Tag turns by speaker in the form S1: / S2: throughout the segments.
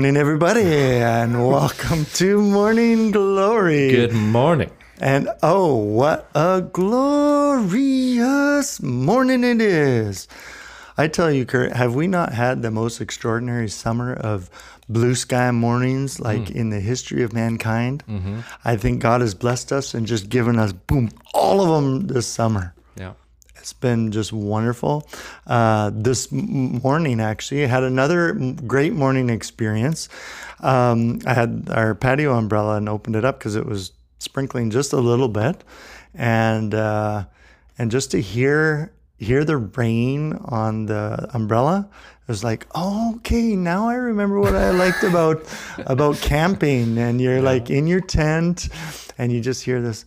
S1: Good morning, everybody, and welcome to Morning Glory.
S2: Good morning.
S1: And oh, what a glorious morning it is. I tell you, Kurt, have we not had the most extraordinary summer of blue sky mornings like
S2: Hmm.
S1: in the history of mankind?
S2: Mm-hmm.
S1: I think God has blessed us and just given us, boom, all of them this summer.
S2: Yeah.
S1: It's been just wonderful. Uh, this morning, actually, I had another great morning experience. Um, I had our patio umbrella and opened it up because it was sprinkling just a little bit, and uh, and just to hear hear the rain on the umbrella, it was like, oh, okay, now I remember what I liked about about camping. And you're like in your tent, and you just hear this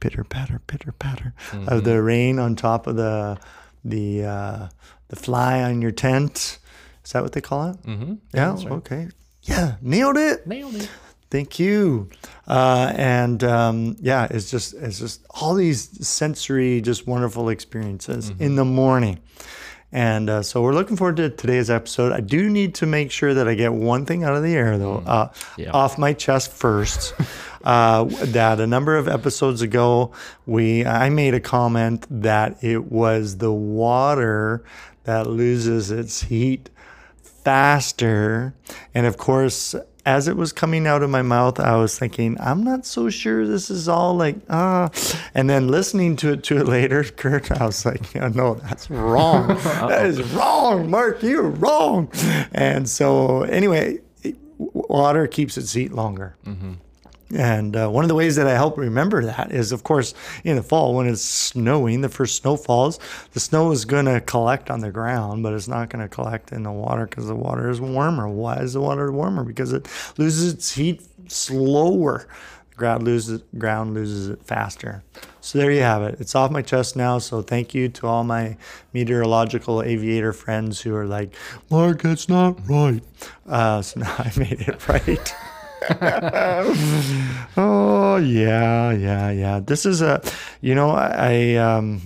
S1: pitter patter, pitter patter of the rain on top of the the uh, the fly on your tent. Is that what they call it?
S2: Mm-hmm.
S1: Yeah. Okay. Yeah. Nailed it.
S2: Nailed it.
S1: Thank you. Uh, and um, yeah, it's just it's just all these sensory, just wonderful experiences in the morning. And uh, so we're looking forward to today's episode. I do need to make sure that I get one thing out of the air, though, uh,
S2: Yeah.
S1: off my chest first. Uh, that a number of episodes ago, we I made a comment that it was the water that loses its heat faster. And of course, as it was coming out of my mouth, I was thinking, I'm not so sure this is all like, ah. And then listening to it to it later, Kurt, I was like, yeah, no, that's wrong. that is wrong, Mark, you're wrong. And so, anyway, water keeps its heat longer. And uh, one of the ways that I help remember that is, of course, in the fall when it's snowing, the first snow falls, the snow is going to collect on the ground, but it's not going to collect in the water because the water is warmer. Why is the water warmer? Because it loses its heat slower. The ground loses ground loses it faster. So there you have it. It's off my chest now. So thank you to all my meteorological aviator friends who are like, Mark, that's not right. Uh, so now I made it right. oh yeah, yeah, yeah. This is a, you know, I, um,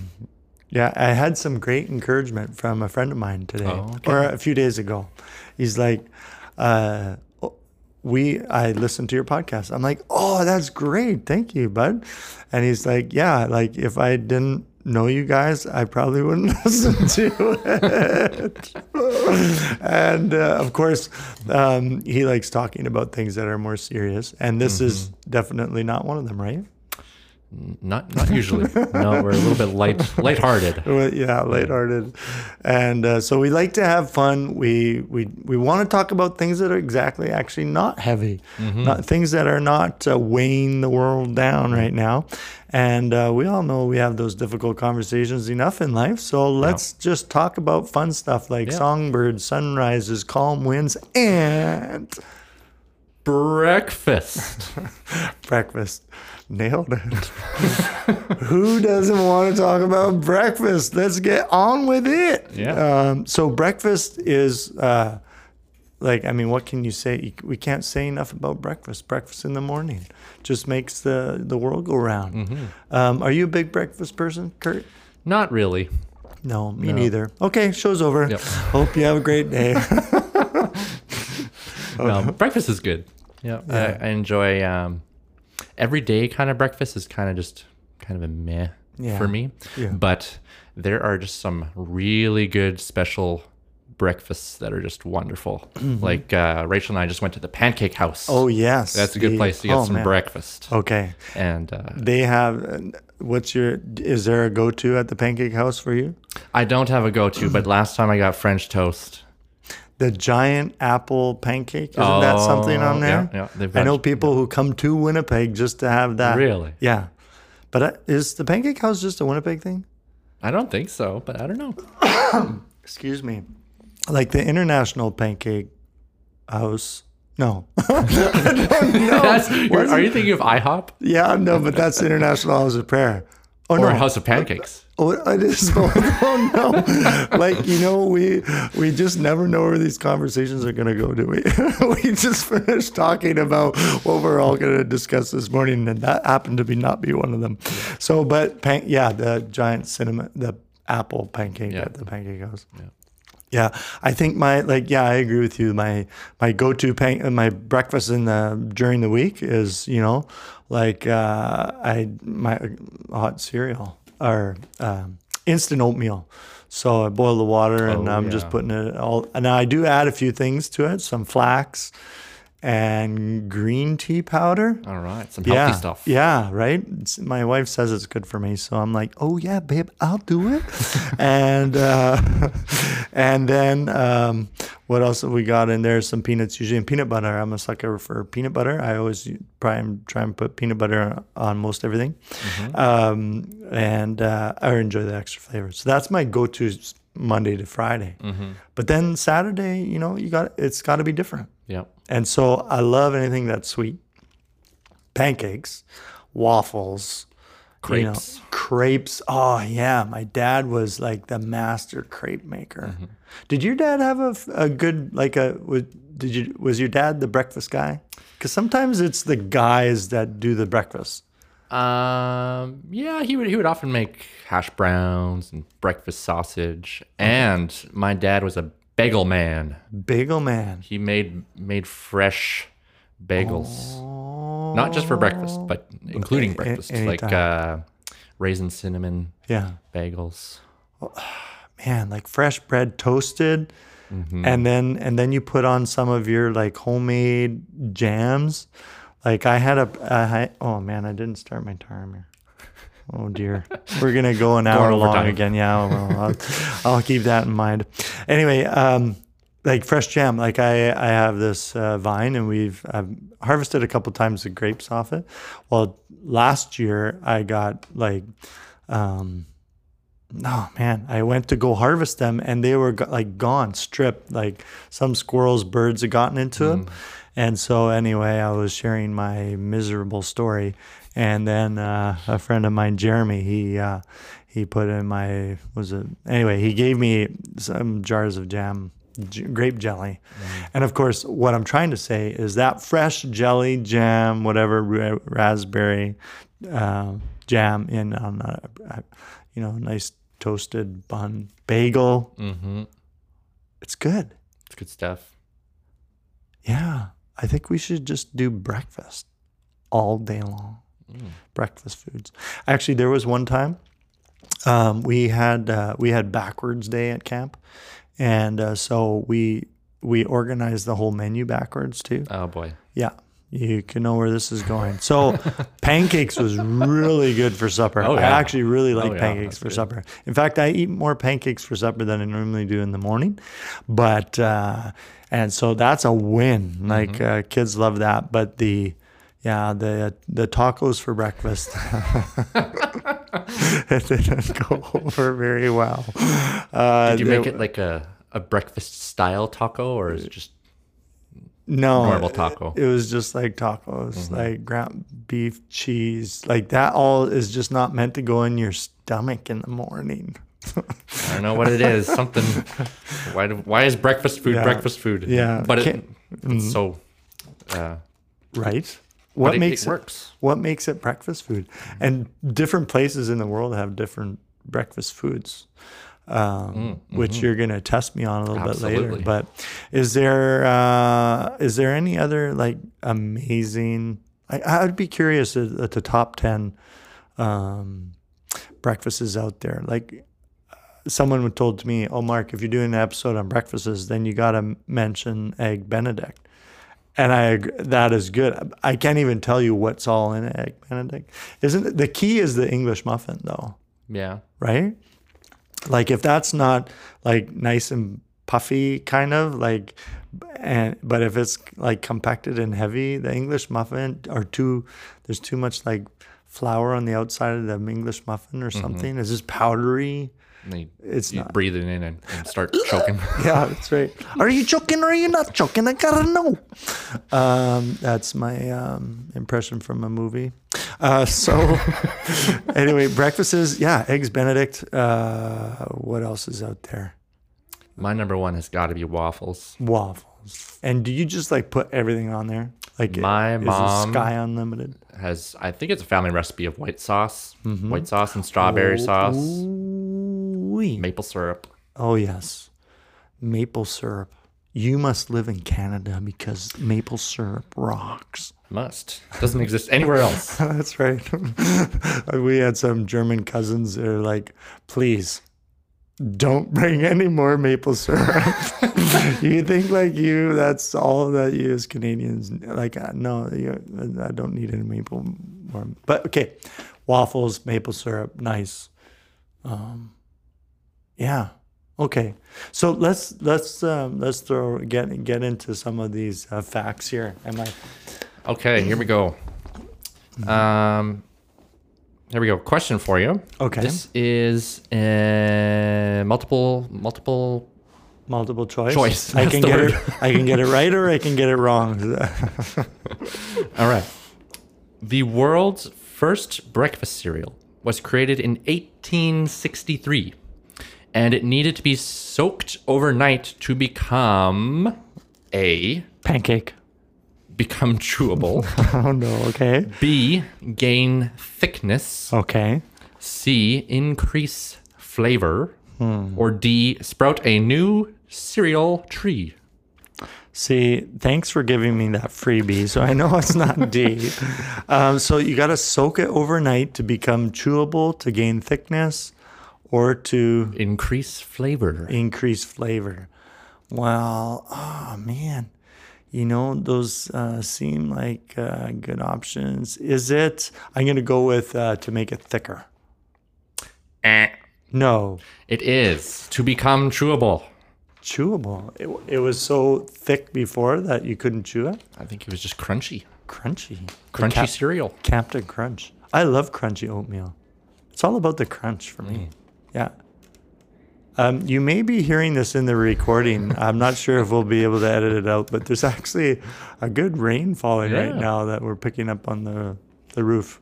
S1: yeah, I had some great encouragement from a friend of mine today
S2: Oh, okay.
S1: or a few days ago. He's like, uh, we, I listened to your podcast. I'm like, oh, that's great, thank you, bud. And he's like, yeah, like if I didn't know you guys, I probably wouldn't listen to it. and uh, of course, um, he likes talking about things that are more serious, and this is definitely not one of them, right?
S2: Not not usually. no, we're a little bit light lighthearted.
S1: Yeah, lighthearted, and uh, so we like to have fun. We we we want to talk about things that are exactly actually not heavy, not things that are not uh, weighing the world down right now. And uh, we all know we have those difficult conversations enough in life. So let's just talk about fun stuff like
S2: Yeah.
S1: songbirds, sunrises, calm winds, and
S2: Breakfast.
S1: breakfast. Nailed it. Who doesn't want to talk about breakfast? Let's get on with it.
S2: Yeah.
S1: Um, so breakfast is uh, like I mean, what can you say? We can't say enough about breakfast. Breakfast in the morning just makes the the world go round.
S2: Mm-hmm.
S1: Um, are you a big breakfast person, Kurt?
S2: Not really.
S1: No, me
S2: No.
S1: neither. Okay, show's over.
S2: Yep.
S1: Hope you have a great day.
S2: No, breakfast is good. Yeah, I, I enjoy. Um, every day kind of breakfast is kind of just kind of a meh
S1: Yeah.
S2: for me.
S1: Yeah.
S2: But there are just some really good special breakfasts that are just wonderful. Like uh, Rachel and I just went to the Pancake House.
S1: oh yes,
S2: that's a good
S1: the-
S2: place to get
S1: oh,
S2: some
S1: man.
S2: breakfast.
S1: Okay.
S2: And uh,
S1: They have. What's your? Is there a go-to at the Pancake House for you?
S2: I don't have a go-to, but last time I got French toast.
S1: The giant apple pancake. Isn't that something on
S2: Oh,
S1: there?
S2: Yeah, yeah.
S1: I know people who come to Winnipeg just to have that.
S2: Really?
S1: Yeah. But uh, is the Pancake House just a Winnipeg thing?
S2: I don't think so, but I don't know.
S1: Excuse me. Like the International Pancake House. No. I don't know.
S2: You're- are you thinking of IHOP
S1: Yeah, no, but that's the International House of Prayer. Oh
S2: or
S1: no.
S2: House of Pancakes?
S1: Oh, it is. Oh no! Like you know, we we just never know where these conversations are going to go, do we? we just finished talking about what we're all going to discuss this morning, and that happened to be not be one of them. So, but pan- yeah, the giant cinnamon, the apple pancake
S2: Yeah.
S1: at the pancake house.
S2: Yeah.
S1: Yeah, I think my like yeah, I agree with you. My my go to pan- my breakfast in the during the week is you know like uh, I my hot cereal or um, instant oatmeal. So I boil the water and
S2: Oh,
S1: I'm just putting it all. And I do add a few things to it, some flax and green tea powder.
S2: All right, some healthy
S1: yeah,
S2: stuff.
S1: Yeah, right. It's, my wife says it's good for me, so I'm like, oh yeah, babe, I'll do it. and uh, and then um, what else have we got in there? Some peanuts, usually and peanut butter. I'm a sucker for peanut butter. I always try and try and put peanut butter on most everything, um, and uh, I enjoy the extra flavor. So that's my go-to Monday to Friday. But then Saturday, you know, you got it's got to be different.
S2: Yep.
S1: And so I love anything that's sweet. Pancakes, waffles, you know,
S2: Crepes.
S1: crepes. Oh yeah, my dad was like the master crepe maker. Did your dad have a, a good like a was, did you was your dad the breakfast guy? Because sometimes it's the guys that do the breakfast.
S2: Um, yeah, he would he would often make hash browns and breakfast sausage. And my dad was a bagel man.
S1: Bagel man.
S2: He made made fresh bagels, not just for breakfast, but including
S1: a-
S2: breakfast, like uh, raisin cinnamon
S1: Yeah.
S2: bagels.
S1: man, like fresh bread toasted,
S2: Mm-hmm.
S1: and then and then you put on some of your like homemade jams. Like I had a, a hi- oh man, I didn't start my timer. Oh dear, we're gonna go an hour long again. Yeah, well, I'll, I'll keep that in mind. Anyway, um, like fresh jam. Like I, I have this uh, vine, and we've I've harvested a couple times the grapes off it. Well, last year I got like, um, no man, I went to go harvest them, and they were like gone, stripped. Like some squirrels, birds had gotten into them. And so anyway, I was sharing my miserable story, and then uh, a friend of mine, Jeremy, he uh, he put in my was it anyway? He gave me some jars of jam, j- grape jelly, and of course, what I'm trying to say is that fresh jelly, jam, whatever ra- raspberry uh, jam in on a, a you know nice toasted bun bagel.
S2: Mm-hmm.
S1: It's good.
S2: It's good stuff.
S1: Yeah, I think we should just do breakfast all day long. Breakfast foods. Actually, there was one time um, we had uh, we had backwards day at camp, and uh, so we we organized the whole menu backwards too.
S2: Oh boy.
S1: Yeah, you can know where this is going. So, pancakes was really good for supper.
S2: Oh, yeah.
S1: I actually really like
S2: yeah,
S1: pancakes for
S2: good.
S1: supper. In fact, I eat more pancakes for supper than I normally do in the morning. But uh, and so that's a win. Like
S2: Mm-hmm.
S1: uh, kids love that. But the yeah the the tacos for breakfast it didn't go over very well. Uh,
S2: Did you
S1: they-
S2: make it like a, a breakfast style taco or is it just
S1: No,
S2: Normal taco.
S1: It, it was just like tacos,
S2: Mm-hmm.
S1: like ground beef, cheese, like that. All is just not meant to go in your stomach in the morning.
S2: I don't know what it is. Something. Why? Do, why is breakfast food
S1: Yeah.
S2: breakfast food?
S1: Yeah.
S2: but it, it's so. Uh,
S1: right? What
S2: it,
S1: makes
S2: it works?
S1: What makes it breakfast food? And different places in the world have different breakfast foods, um, which you're going to test me on a little bit later.
S2: Mm, mm-hmm. Absolutely.
S1: But is there uh, is there any other like amazing? I, I'd be curious at, at the top ten um, breakfasts out there. Like someone told to me, "Oh, Mark, if you're doing an episode on breakfasts, then you got to mention egg Benedict." And I agree, that is good. I can't even tell you what's all in egg Benedict. Isn't it, the key is the English muffin though,
S2: Yeah.
S1: right? Like if that's not like nice and puffy kind of like and but if it's like compacted and heavy, the English muffin or too there's too much like flour on the outside of the English muffin or mm-hmm. something. It's just powdery.
S2: You,
S1: It's
S2: you
S1: not.
S2: breathe it in and, and start choking.
S1: Yeah, that's right. Are you choking or are you not choking? I gotta know. Um, that's my um, impression from a movie. Uh, so, anyway, breakfast is yeah, eggs Benedict. Uh, what else is out there?
S2: My number one has got to be waffles.
S1: Waffles. And do you just like put everything on there? Like
S2: My
S1: is it
S2: mom-
S1: Sky Unlimited.
S2: Has I think it's a family recipe of white sauce, white sauce and strawberry sauce, Maple syrup.
S1: Oh yes, maple syrup. You must live in Canada because maple syrup rocks.
S2: Must. Doesn't exist anywhere else.
S1: That's right. we had some German cousins that are like, please don't bring any more maple syrup. you think like you, that's all that you as Canadians, like, uh, no, you, I don't need any maple more. But okay, waffles, maple syrup, nice. Um, yeah. Okay. So let's let's um, let's throw get get into some of these uh, facts here. Am I?
S2: Okay, here we go. Um, here we go. Question for you.
S1: Okay.
S2: This is uh, multiple multiple.
S1: multiple choice.
S2: Choice,
S1: I can get
S2: word.
S1: it. I can get it right or I can get it wrong.
S2: All right. The world's first breakfast cereal was created in 1863, and it needed to be soaked overnight to become a
S1: Pancake.
S2: become chewable.
S1: Oh no. Okay.
S2: B gain thickness.
S1: Okay.
S2: C increase flavor. Or D sprout a new cereal tree.
S1: See, thanks for giving me that freebie. So I know it's not D. um, so you got to soak it overnight to become chewable, to gain thickness, or to
S2: Increase flavor.
S1: increase flavor. Well, oh man, you know those uh, seem like uh, good options. Is it? I'm gonna go with uh, to make it thicker.
S2: Eh.
S1: No,
S2: It is to become chewable.
S1: chewable. It, it was so thick before that you couldn't chew it.
S2: I think it was just crunchy.
S1: Crunchy,
S2: Crunchy
S1: Cap-
S2: cereal.
S1: Captain Crunch. I love crunchy oatmeal. It's all about the crunch for me. Yeah. Um, you may be hearing this in the recording. I'm not sure if we'll be able to edit it out, but there's actually a good rain falling right now that we're picking up on the the roof.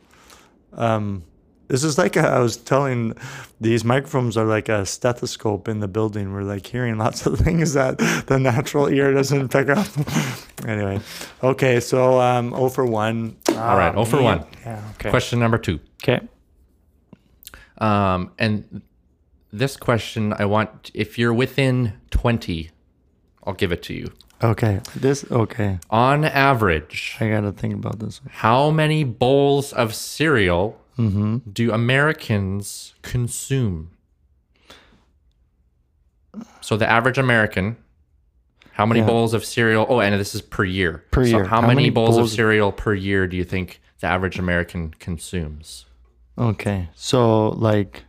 S1: Um, this is like a, I was telling these microphones are like a stethoscope in the building. We're like hearing lots of things that the natural ear doesn't pick up. anyway, okay, so um, 0 for 1.
S2: All right, 0 for 1.
S1: Yeah, okay.
S2: Question number two.
S1: Okay.
S2: Um, and this question, I want if you're within 20, I'll give it to you.
S1: Okay. This okay.
S2: On average,
S1: I gotta think about this.
S2: how many bowls of cereal mm-hmm. do Americans consume? So the average American, how many
S1: Yeah.
S2: bowls of cereal? Oh, and this is per year.
S1: Per
S2: so
S1: year.
S2: How,
S1: How
S2: many,
S1: many
S2: bowls,
S1: bowls-
S2: of cereal per year do you think the average American consumes?
S1: Okay. So like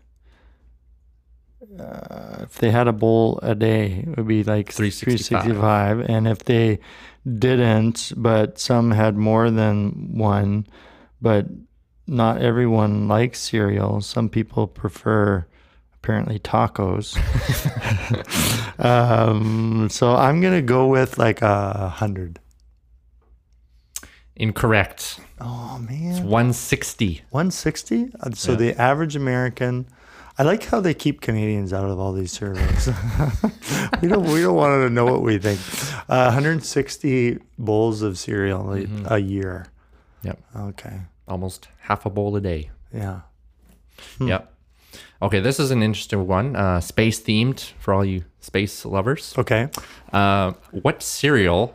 S1: uh, if they had a bowl a day, it would be like
S2: 365.
S1: 365. And if they didn't, but some had more than one, but not everyone likes cereal. Some people prefer apparently tacos. um, so I'm gonna go with like a hundred.
S2: Incorrect.
S1: Oh man.
S2: It's 160.
S1: 160. Uh, So
S2: Yeah.
S1: the average American. I like how they keep Canadians out of all these surveys. we don't. We don't want to know what we think. Uh, 160 bowls of cereal a, a year.
S2: Yep.
S1: Okay.
S2: Almost half a bowl a day.
S1: Yeah.
S2: Yep. Okay, this is an interesting one. Uh, space themed for all you space lovers.
S1: Okay.
S2: Uh, what cereal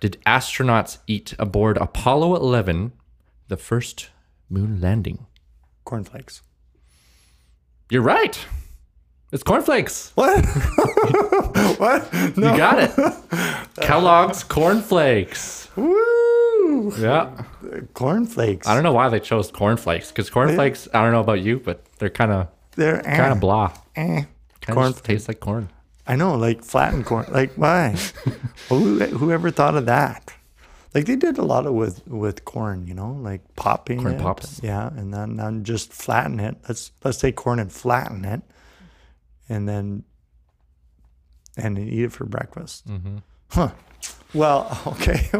S2: did astronauts eat aboard Apollo 11, the first moon landing?
S1: Cornflakes.
S2: You're right. It's cornflakes.
S1: What? what? No.
S2: You got it. Kellogg's cornflakes.
S1: Woo!
S2: Yeah.
S1: Cornflakes.
S2: I don't know why they chose cornflakes because cornflakes. I don't know about you, but they're kind of
S1: They're
S2: kind of blah.
S1: eh. Corn-
S2: of taste like corn.
S1: I know, like flattened corn. Like why? Who whoever thought of that? Like they did a lot of with with corn, you know, like popping
S2: Corn
S1: it.
S2: pops.
S1: Yeah, and then then just flatten it. Let's let's take corn and flatten it, and then and eat it for breakfast.
S2: Mm-hmm.
S1: Huh. Well, okay,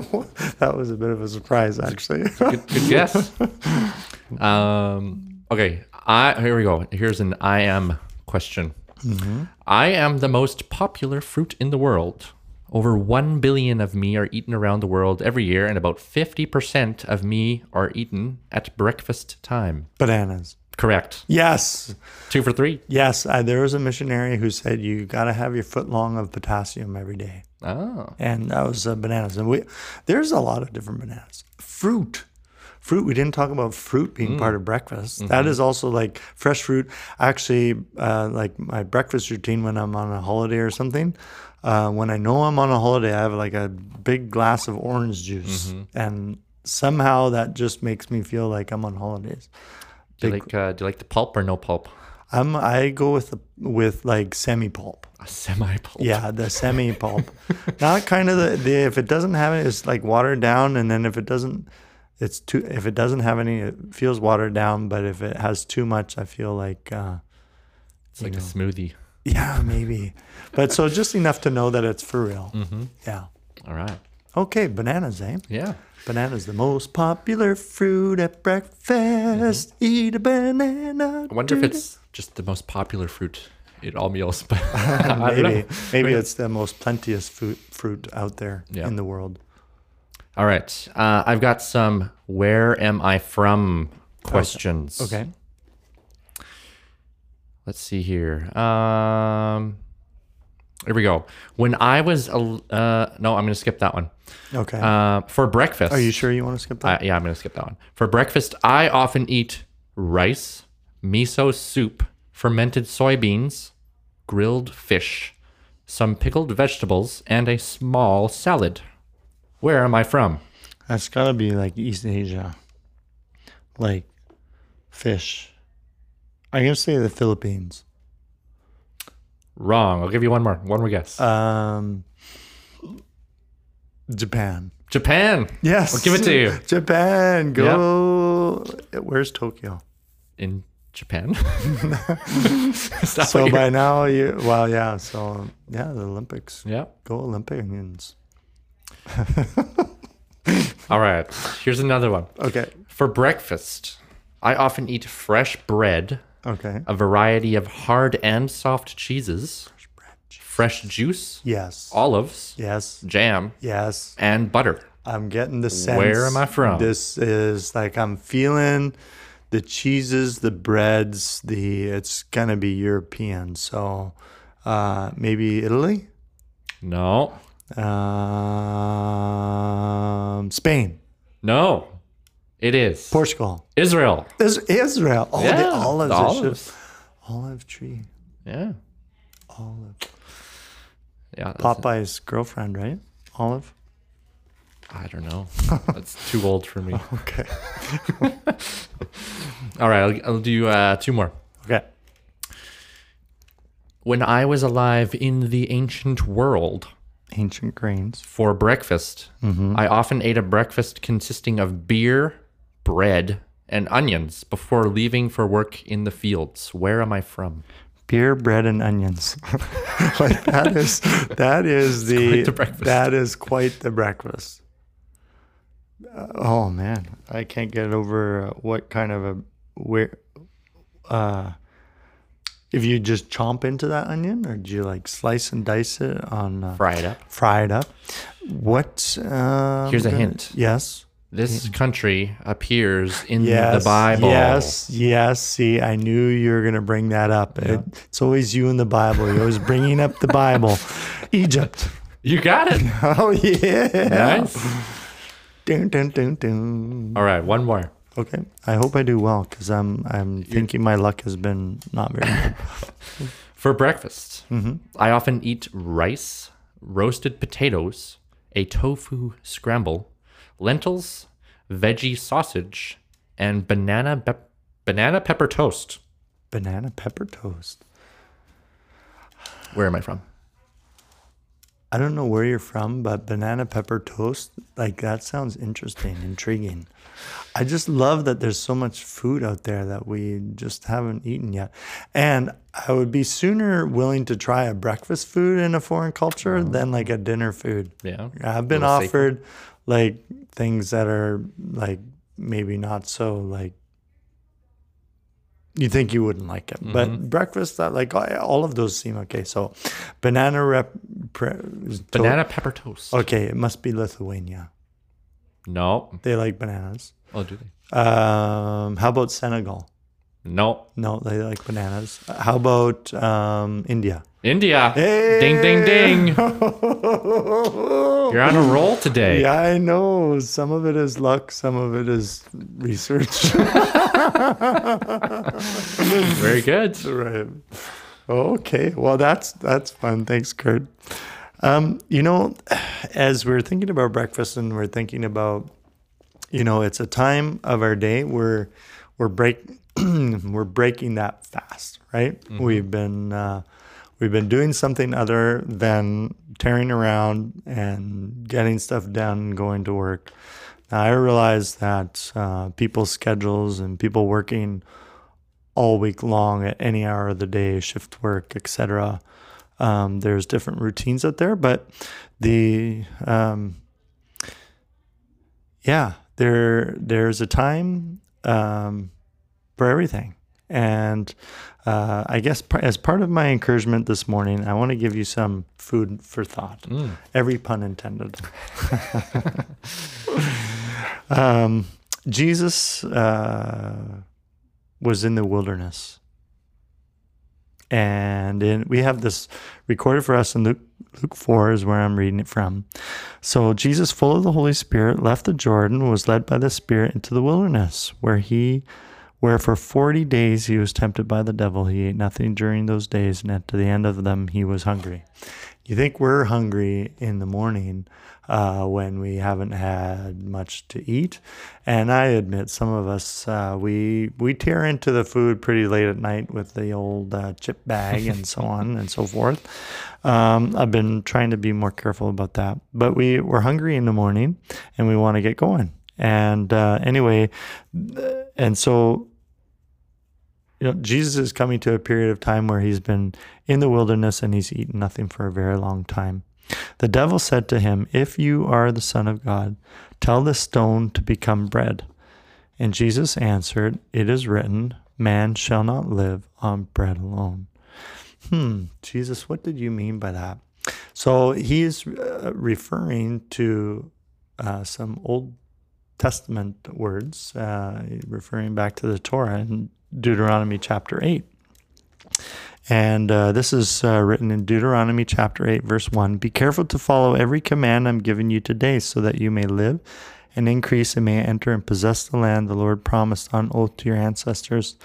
S1: that was a bit of a surprise, actually.
S2: Good, good guess. um, okay, I here we go. Here's an I am question. I am the most popular fruit in the world. Over 1 billion of me are eaten around the world every year, and about 50% of me are eaten at breakfast time.
S1: Bananas.
S2: Correct.
S1: Yes.
S2: Two for three.
S1: Yes. Uh, there was a missionary who said you got to have your foot long of potassium every day.
S2: Oh.
S1: And that was uh, bananas. And we, there's a lot of different bananas. Fruit. Fruit. We didn't talk about fruit being part of breakfast. That is also like fresh fruit. Actually, uh, like my breakfast routine when I'm on a holiday or something. Uh, when I know I'm on a holiday, I have like a big glass of orange juice, and somehow that just makes me feel like I'm on holidays.
S2: Do you like uh, do you like the pulp or no pulp?
S1: I'm I go with the, with like semi pulp.
S2: A semi pulp.
S1: Yeah, the semi pulp. Not kind of the, the if it doesn't have it, it's like watered down, and then if it doesn't, it's too. If it doesn't have any, it feels watered down. But if it has too much, I feel like uh,
S2: It's like a smoothie.
S1: Yeah, maybe. But so just enough to know that it's for real. Yeah.
S2: All right.
S1: Okay, bananas, eh?
S2: Yeah.
S1: Bananas, the most popular fruit at breakfast. Eat a banana.
S2: I wonder if it's just the most popular fruit at all meals. But
S1: maybe maybe it's the most plenteous fruit fruit out there
S2: Yeah.
S1: in the world.
S2: All right. Uh, I've got some where am I from questions.
S1: Okay.
S2: Let's see here. Um, here we go. When I was, uh, no, I'm going to skip that one.
S1: Okay.
S2: Uh, for breakfast.
S1: Are you sure you want to skip that?
S2: Uh, yeah, I'm going to skip that one. For breakfast, I often eat rice, miso soup, fermented soybeans, grilled fish, some pickled vegetables, and a small salad. Where am I from?
S1: That's got to be like East Asia. Like fish. I'm going to say the Philippines.
S2: Wrong. I'll give you one more. One more guess.
S1: Um, Japan.
S2: Japan.
S1: Yes.
S2: I'll give it to you.
S1: Japan. Go. Where's Tokyo?
S2: In Japan.
S1: So by now, you, well, yeah. So, yeah, the Olympics.
S2: yeah.
S1: Go Olympians.
S2: All right. Here's another one.
S1: Okay.
S2: For breakfast, I often eat fresh bread,
S1: Okay.
S2: a variety of hard and soft cheeses, fresh bread, fresh juice,
S1: Yes.
S2: olives,
S1: Yes.
S2: jam,
S1: Yes.
S2: and butter.
S1: I'm getting the sense.
S2: Where am I from?
S1: This is like I'm feeling the cheeses, the breads, the it's gonna be European. So uh, maybe Italy,
S2: No.
S1: um, Spain,
S2: No. It is
S1: Portugal,
S2: Israel.
S1: Is- Israel. The
S2: Yeah,
S1: olives.
S2: the
S1: I should-
S2: olives.
S1: Olive tree.
S2: Yeah.
S1: Olive.
S2: Yeah.
S1: Popeye's girlfriend, right? Olive.
S2: I don't know. That's too old for me.
S1: Okay.
S2: All right. I'll, I'll do uh, two more.
S1: Okay.
S2: When I was alive in the ancient world,
S1: Ancient grains.
S2: For breakfast, I often ate a breakfast consisting of beer, bread, and onions before leaving for work in the fields. Where am I from?
S1: beer, bread, and onions. like that is that is the,
S2: quite the breakfast.
S1: that is quite the breakfast. Uh, oh man, I can't get over uh, what kind of a where. Uh, if you just chomp into that onion, or do you like slice and dice it on uh,
S2: Fry it up.
S1: fry it up? What? Uh,
S2: Here's a hint.
S1: Yes.
S2: This country appears in
S1: Yes,
S2: the Bible.
S1: Yes, yes. See, I knew you were going to bring that up. It, it's always you in the Bible. You're always bringing up the Bible. Egypt.
S2: You got it.
S1: Oh yeah.
S2: Nice.
S1: Dun, dun, dun, dun.
S2: All right, one more.
S1: Okay. I hope I do well because I'm I'm thinking my luck has been not very good.
S2: For breakfast,
S1: Mm-hmm.
S2: I often eat rice, roasted potatoes, a tofu scramble, lentils, veggie sausage, and banana banana pepper toast.
S1: Banana pepper toast.
S2: Where am I from?
S1: I don't know where you're from, but banana pepper toast, like that sounds interesting, intriguing. I just love that there's so much food out there that we just haven't eaten yet. And I would be sooner willing to try a breakfast food in a foreign culture oh. than like a dinner food.
S2: Yeah.
S1: I've been
S2: offered safer.
S1: Like things that are like maybe not so like you think you wouldn't like it,
S2: Mm-hmm.
S1: but breakfast that like all of those seem okay. So, banana rep, pre, to-
S2: Banana pepper toast.
S1: Okay, it must be Lithuania.
S2: No.
S1: They like bananas.
S2: Oh, do they?
S1: Um, how about Senegal?
S2: No.
S1: No, they like bananas. How about um, India?
S2: India.
S1: Hey!
S2: Ding, ding, ding. You're on a roll today.
S1: Yeah, I know. Some of it is luck, some of it is research.
S2: Very good.
S1: right. Okay. Well, that's that's fun. Thanks, Kurt. Um, you know, as we're thinking about breakfast and we're thinking about, you know, it's a time of our day where we're break we're breaking that fast, right? We've been uh, we've been doing something other than tearing around and getting stuff done and going to work. Now, I realize that uh, people's schedules and people working all week long at any hour of the day, shift work, etc. Um, there's different routines out there, but the um, yeah, there there's a time um, for everything, and uh, I guess as part of my encouragement this morning, I want to give you some food for thought. Every pun intended. um, Jesus uh, was in the wilderness. And in, we have this recorded for us in Luke, Luke 4 is where I'm reading it from. So Jesus, full of the Holy Spirit, left the Jordan, was led by the Spirit into the wilderness, where he where for 40 days he was tempted by the devil. He ate nothing during those days, and at the end of them he was hungry. You think we're hungry in the morning uh, when we haven't had much to eat, and I admit some of us uh, we we tear into the food pretty late at night with the old uh, chip bag and so on and so forth. Um, I've been trying to be more careful about that, but we we're hungry in the morning and we want to get going. And uh, anyway, and so you know, Jesus is coming to a period of time where he's been in the wilderness and he's eaten nothing for a very long time. The devil said to him, If you are the Son of God, tell this stone to become bread. And Jesus answered, It is written, Man shall not live on bread alone. Hmm, Jesus, what did you mean by that? So he is uh, referring to uh, some Old Testament words, uh, referring back to the Torah in Deuteronomy chapter 8. And uh, this is uh, written in Deuteronomy chapter 8, verse 1 Be careful to follow every command I'm giving you today, so that you may live and increase and may enter and possess the land the Lord promised on oath to your ancestors.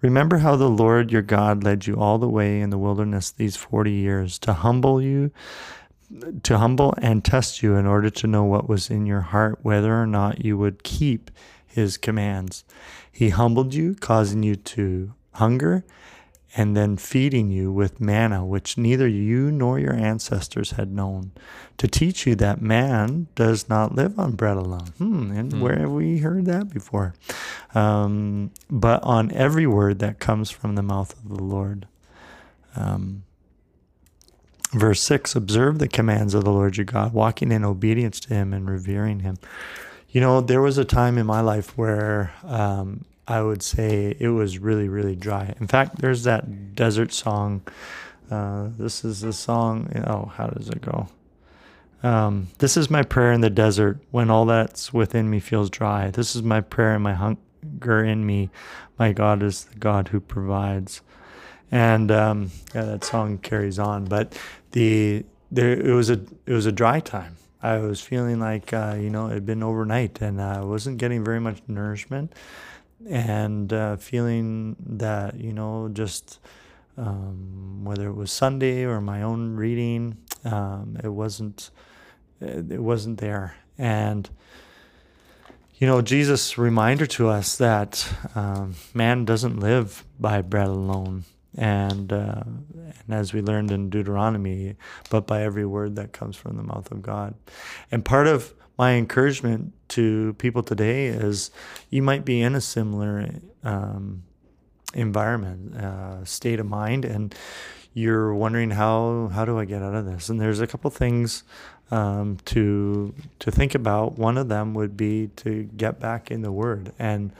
S1: Remember how the Lord your God led you all the way in the wilderness these 40 years to humble you to humble and test you in order to know what was in your heart, whether or not you would keep his commands. He humbled you, causing you to hunger, and then feeding you with manna, which neither you nor your ancestors had known, to teach you that man does not live on bread alone. Hmm, and where have we heard that before? Um, but on every word that comes from the mouth of the Lord. Um, Verse 6 Observe the commands of the Lord your God, walking in obedience to him and revering him. You know, there was a time in my life where um, I would say it was really, really dry. In fact, there's that desert song. Uh, this is the song. Oh, how does it go? Um, this is my prayer in the desert when all that's within me feels dry. This is my prayer and my hunger in me. My God is the God who provides and um, yeah, that song carries on. But the there it was a it was a dry time. I was feeling like uh, you know it had been overnight, and I wasn't getting very much nourishment, and uh, feeling that you know just um, whether it was Sunday or my own reading, um, it wasn't it wasn't there, and you know, Jesus' reminder to us that um, man doesn't live by bread alone, and uh, and as we learned in Deuteronomy, but by every word that comes from the mouth of God. And part of my encouragement to people today is you might be in a similar um, environment, uh, state of mind, and you're wondering how how do I get out of this? And there's a couple things um, to to think about. One of them would be to get back in the Word, and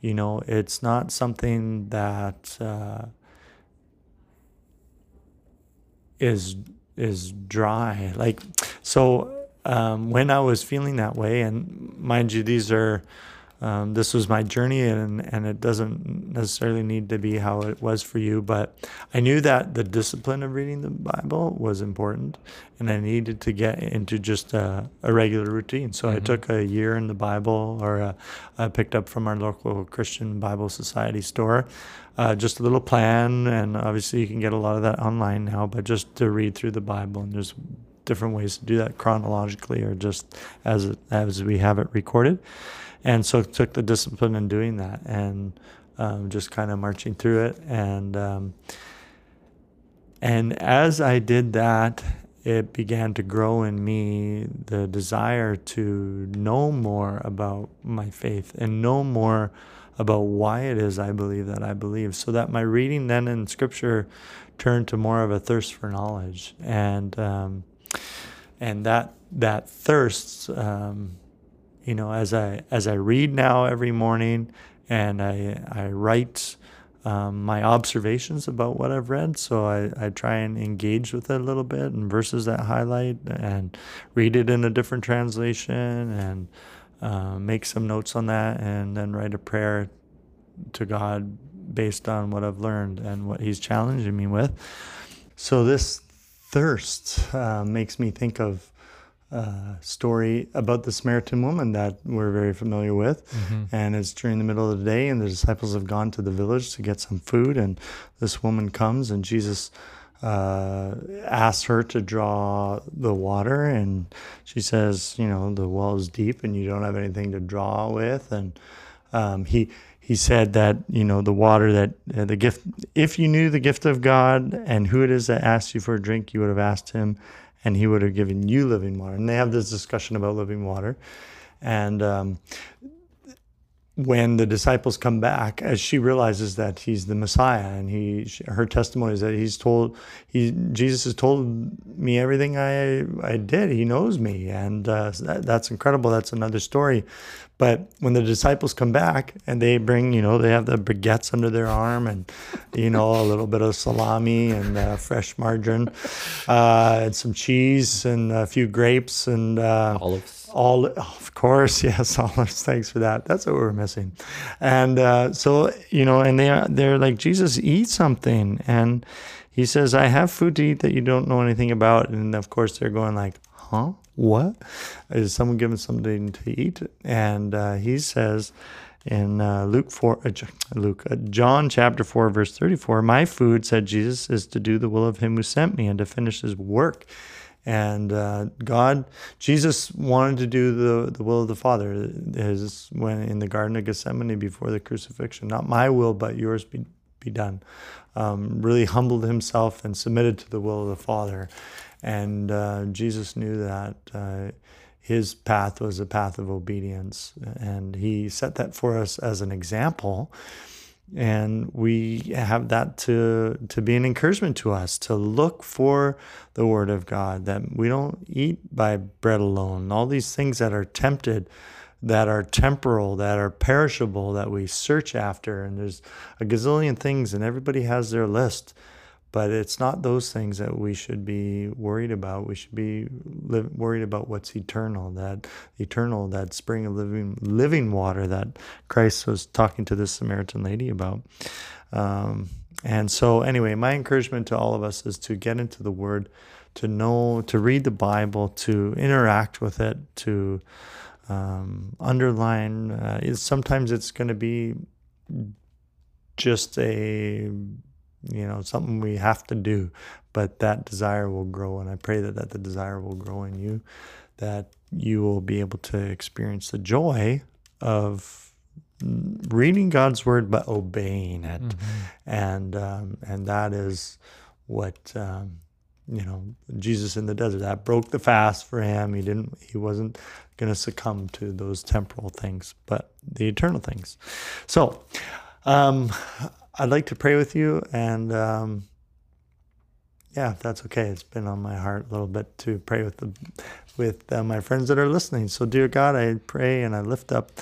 S1: you know, it's not something that uh, is is dry. Like so, um, when I was feeling that way, and mind you, these are um, this was my journey, and and it doesn't necessarily need to be how it was for you. But I knew that the discipline of reading the Bible was important, and I needed to get into just a, a regular routine. So I took a year in the Bible, or a, I picked up from our local Christian Bible Society store. Uh, just a little plan, and obviously you can get a lot of that online now. But just to read through the Bible, and there's different ways to do that chronologically or just as it, as we have it recorded. And so it took the discipline in doing that and um, just kind of marching through it. And um, and as I did that, it began to grow in me the desire to know more about my faith and know more about why it is I believe that I believe. So that my reading then in Scripture turned to more of a thirst for knowledge, and um, and that that thirst, um, you know, as I as I read now every morning, and I I write. Um, my observations about what I've read. So I, I try and engage with it a little bit and verses that highlight and read it in a different translation and uh, make some notes on that and then write a prayer to God based on what I've learned and what He's challenging me with. So this thirst uh, makes me think of a story about the Samaritan woman that we're very familiar with. Mm-hmm. And it's during the middle of the day, and the disciples have gone to the village to get some food. And this woman comes, and Jesus uh, asks her to draw the water. And she says, You know, the well is deep, and you don't have anything to draw with. And um, he he said that you know the water that uh, the gift if you knew the gift of god and who it is that asked you for a drink you would have asked him and he would have given you living water. And they have this discussion about living water. And um, when the disciples come back as she realizes that he's the messiah and he her testimony is that he's told he jesus has told me everything i i did. He knows me. And uh, that, that's incredible. That's another story but when the disciples come back and they bring, you know, they have the baguettes under their arm and, you know, a little bit of salami and uh, fresh margarine uh, and some cheese and a few grapes and uh,
S2: olives.
S1: All, of course, yes, olives. Thanks for that. That's what we're missing. And uh, so, you know, and they are, they're like, Jesus, eat something. And he says, I have food to eat that you don't know anything about. And of course, they're going like, huh? What? Is someone giving something to eat? And uh, he says in uh, Luke 4, uh, Luke, uh, John chapter 4, verse 34, My food, said Jesus, is to do the will of him who sent me and to finish his work. And uh, God, Jesus wanted to do the, the will of the Father. His, when in the Garden of Gethsemane before the crucifixion, not my will, but yours be, be done. Um, really humbled himself and submitted to the will of the Father. And uh, Jesus knew that uh, his path was a path of obedience. And he set that for us as an example. And we have that to, to be an encouragement to us to look for the Word of God, that we don't eat by bread alone. All these things that are tempted, that are temporal, that are perishable, that we search after. And there's a gazillion things, and everybody has their list. But it's not those things that we should be worried about. We should be li- worried about what's eternal, that eternal, that spring of living living water that Christ was talking to this Samaritan lady about. Um, and so, anyway, my encouragement to all of us is to get into the Word, to know, to read the Bible, to interact with it, to um, underline. Uh, sometimes it's going to be just a you know something we have to do but that desire will grow and i pray that, that the desire will grow in you that you will be able to experience the joy of reading god's word but obeying it. Mm-hmm. and um, and that is what um, you know jesus in the desert that broke the fast for him. He didn't he wasn't going to succumb to those temporal things but the eternal things. So um, I'd like to pray with you, and um, yeah, that's okay. It's been on my heart a little bit to pray with the with uh, my friends that are listening. So, dear God, I pray and I lift up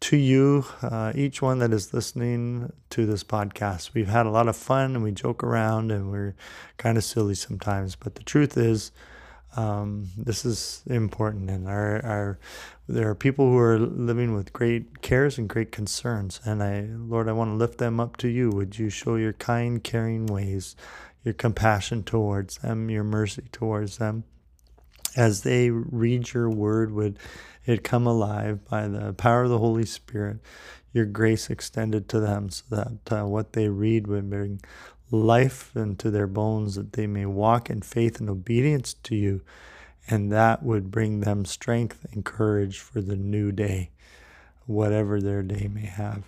S1: to you uh, each one that is listening to this podcast. We've had a lot of fun and we joke around and we're kind of silly sometimes, but the truth is. Um, this is important, and our, our there are people who are living with great cares and great concerns. And I, Lord, I want to lift them up to you. Would you show your kind, caring ways, your compassion towards them, your mercy towards them, as they read your word? Would it come alive by the power of the Holy Spirit? Your grace extended to them, so that uh, what they read would bring life into their bones that they may walk in faith and obedience to you, and that would bring them strength and courage for the new day, whatever their day may have.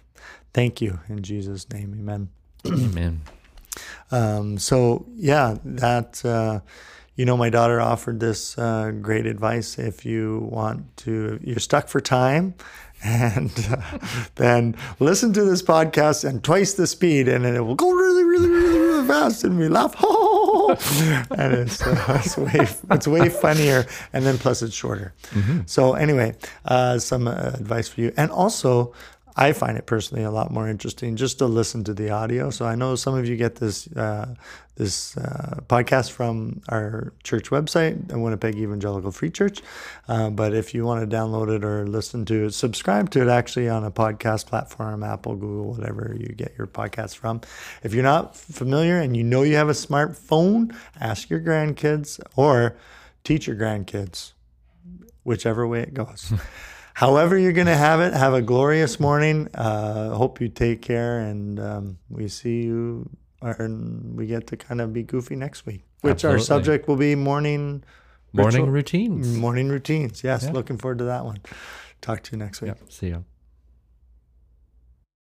S1: Thank you in Jesus' name, amen.
S2: Amen.
S1: Um, so, yeah, that. Uh, you know, my daughter offered this uh, great advice. If you want to, you're stuck for time, and uh, then listen to this podcast and twice the speed, and it will go really, really, really, really fast, and we laugh. and it's, uh, it's way it's way funnier, and then plus it's shorter. So anyway, uh, some uh, advice for you, and also. I find it personally a lot more interesting just to listen to the audio. So I know some of you get this uh, this uh, podcast from our church website, the Winnipeg Evangelical Free Church. Uh, but if you want to download it or listen to it, subscribe to it actually on a podcast platform, Apple, Google, whatever you get your podcast from. If you're not familiar and you know you have a smartphone, ask your grandkids or teach your grandkids, whichever way it goes. However, you're going to have it, have a glorious morning. Uh, hope you take care, and um, we see you, or we get to kind of be goofy next week, which our subject will be morning
S2: Morning
S1: ritual-
S2: routines.
S1: morning routines. Yes,
S2: Yeah.
S1: looking forward to that one. Talk to you next week.
S2: Yep. See ya.